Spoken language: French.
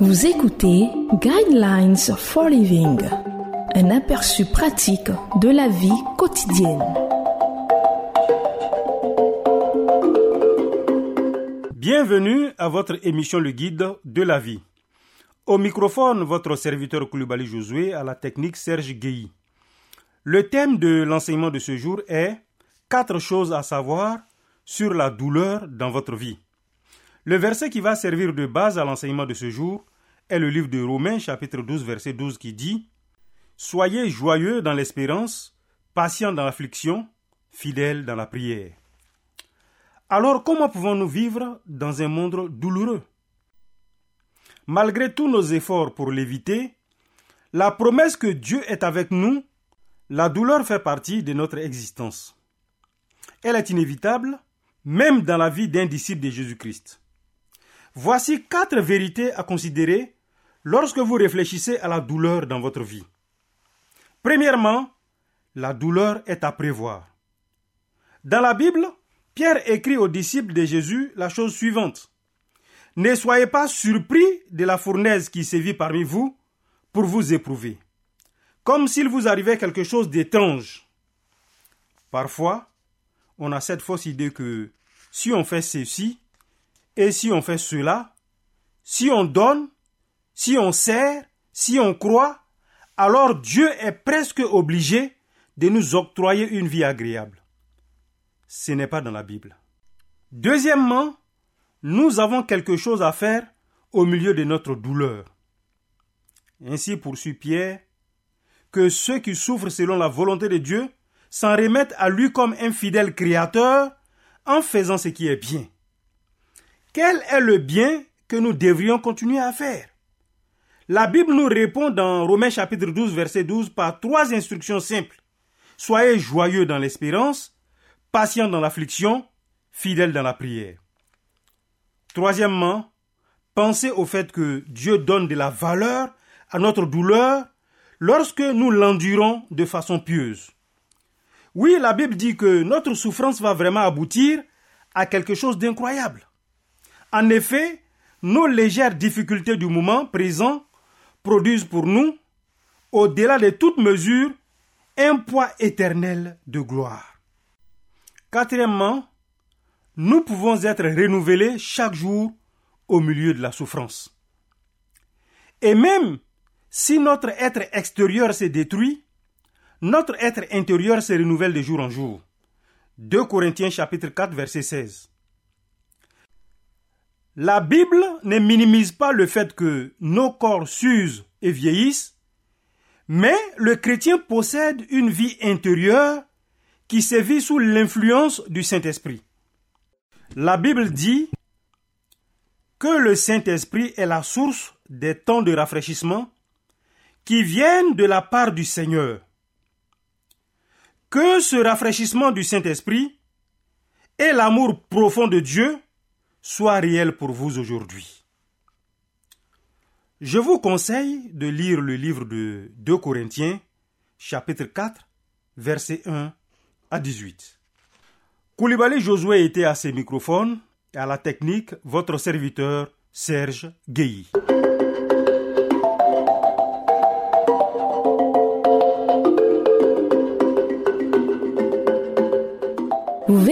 Vous écoutez Guidelines for Living, un aperçu pratique de la vie quotidienne. Bienvenue à votre émission Le Guide de la vie. Au microphone, votre serviteur Koulibaly Josué à la technique Serge Guéhi. Le thème de l'enseignement de ce jour est Quatre choses à savoir sur la douleur dans votre vie. Le verset qui va servir de base à l'enseignement de ce jour est le livre de Romains chapitre 12 verset 12 qui dit Soyez joyeux dans l'espérance, patient dans l'affliction, fidèles dans la prière. Alors comment pouvons-nous vivre dans un monde douloureux? Malgré tous nos efforts pour l'éviter, la promesse que Dieu est avec nous, la douleur fait partie de notre existence. Elle est inévitable, même dans la vie d'un disciple de Jésus-Christ. Voici quatre vérités à considérer lorsque vous réfléchissez à la douleur dans votre vie. Premièrement, la douleur est à prévoir. Dans la Bible, Pierre écrit aux disciples de Jésus la chose suivante. Ne soyez pas surpris de la fournaise qui sévit parmi vous pour vous éprouver, comme s'il vous arrivait quelque chose d'étrange. Parfois, on a cette fausse idée que si on fait ceci, et si on fait cela, si on donne, si on sert, si on croit, alors Dieu est presque obligé de nous octroyer une vie agréable. Ce n'est pas dans la Bible. Deuxièmement, nous avons quelque chose à faire au milieu de notre douleur. Ainsi poursuit Pierre, que ceux qui souffrent selon la volonté de Dieu s'en remettent à lui comme un fidèle créateur en faisant ce qui est bien. Quel est le bien que nous devrions continuer à faire? La Bible nous répond dans Romains chapitre 12 verset 12 par trois instructions simples. Soyez joyeux dans l'espérance, patient dans l'affliction, fidèle dans la prière. Troisièmement, pensez au fait que Dieu donne de la valeur à notre douleur lorsque nous l'endurons de façon pieuse. Oui, la Bible dit que notre souffrance va vraiment aboutir à quelque chose d'incroyable. En effet, nos légères difficultés du moment présent produisent pour nous, au-delà de toute mesure, un poids éternel de gloire. Quatrièmement, nous pouvons être renouvelés chaque jour au milieu de la souffrance. Et même si notre être extérieur s'est détruit, notre être intérieur se renouvelle de jour en jour. 2 Corinthiens chapitre 4 verset 16. La Bible ne minimise pas le fait que nos corps s'usent et vieillissent, mais le chrétien possède une vie intérieure qui sévit sous l'influence du Saint-Esprit. La Bible dit que le Saint-Esprit est la source des temps de rafraîchissement qui viennent de la part du Seigneur. Que ce rafraîchissement du Saint-Esprit et l'amour profond de Dieu soit réel pour vous aujourd'hui. Je vous conseille de lire le livre de 2 Corinthiens, chapitre 4, versets 1 à 18. Koulibaly Josué était à ses microphones et à la technique votre serviteur Serge Guéhi.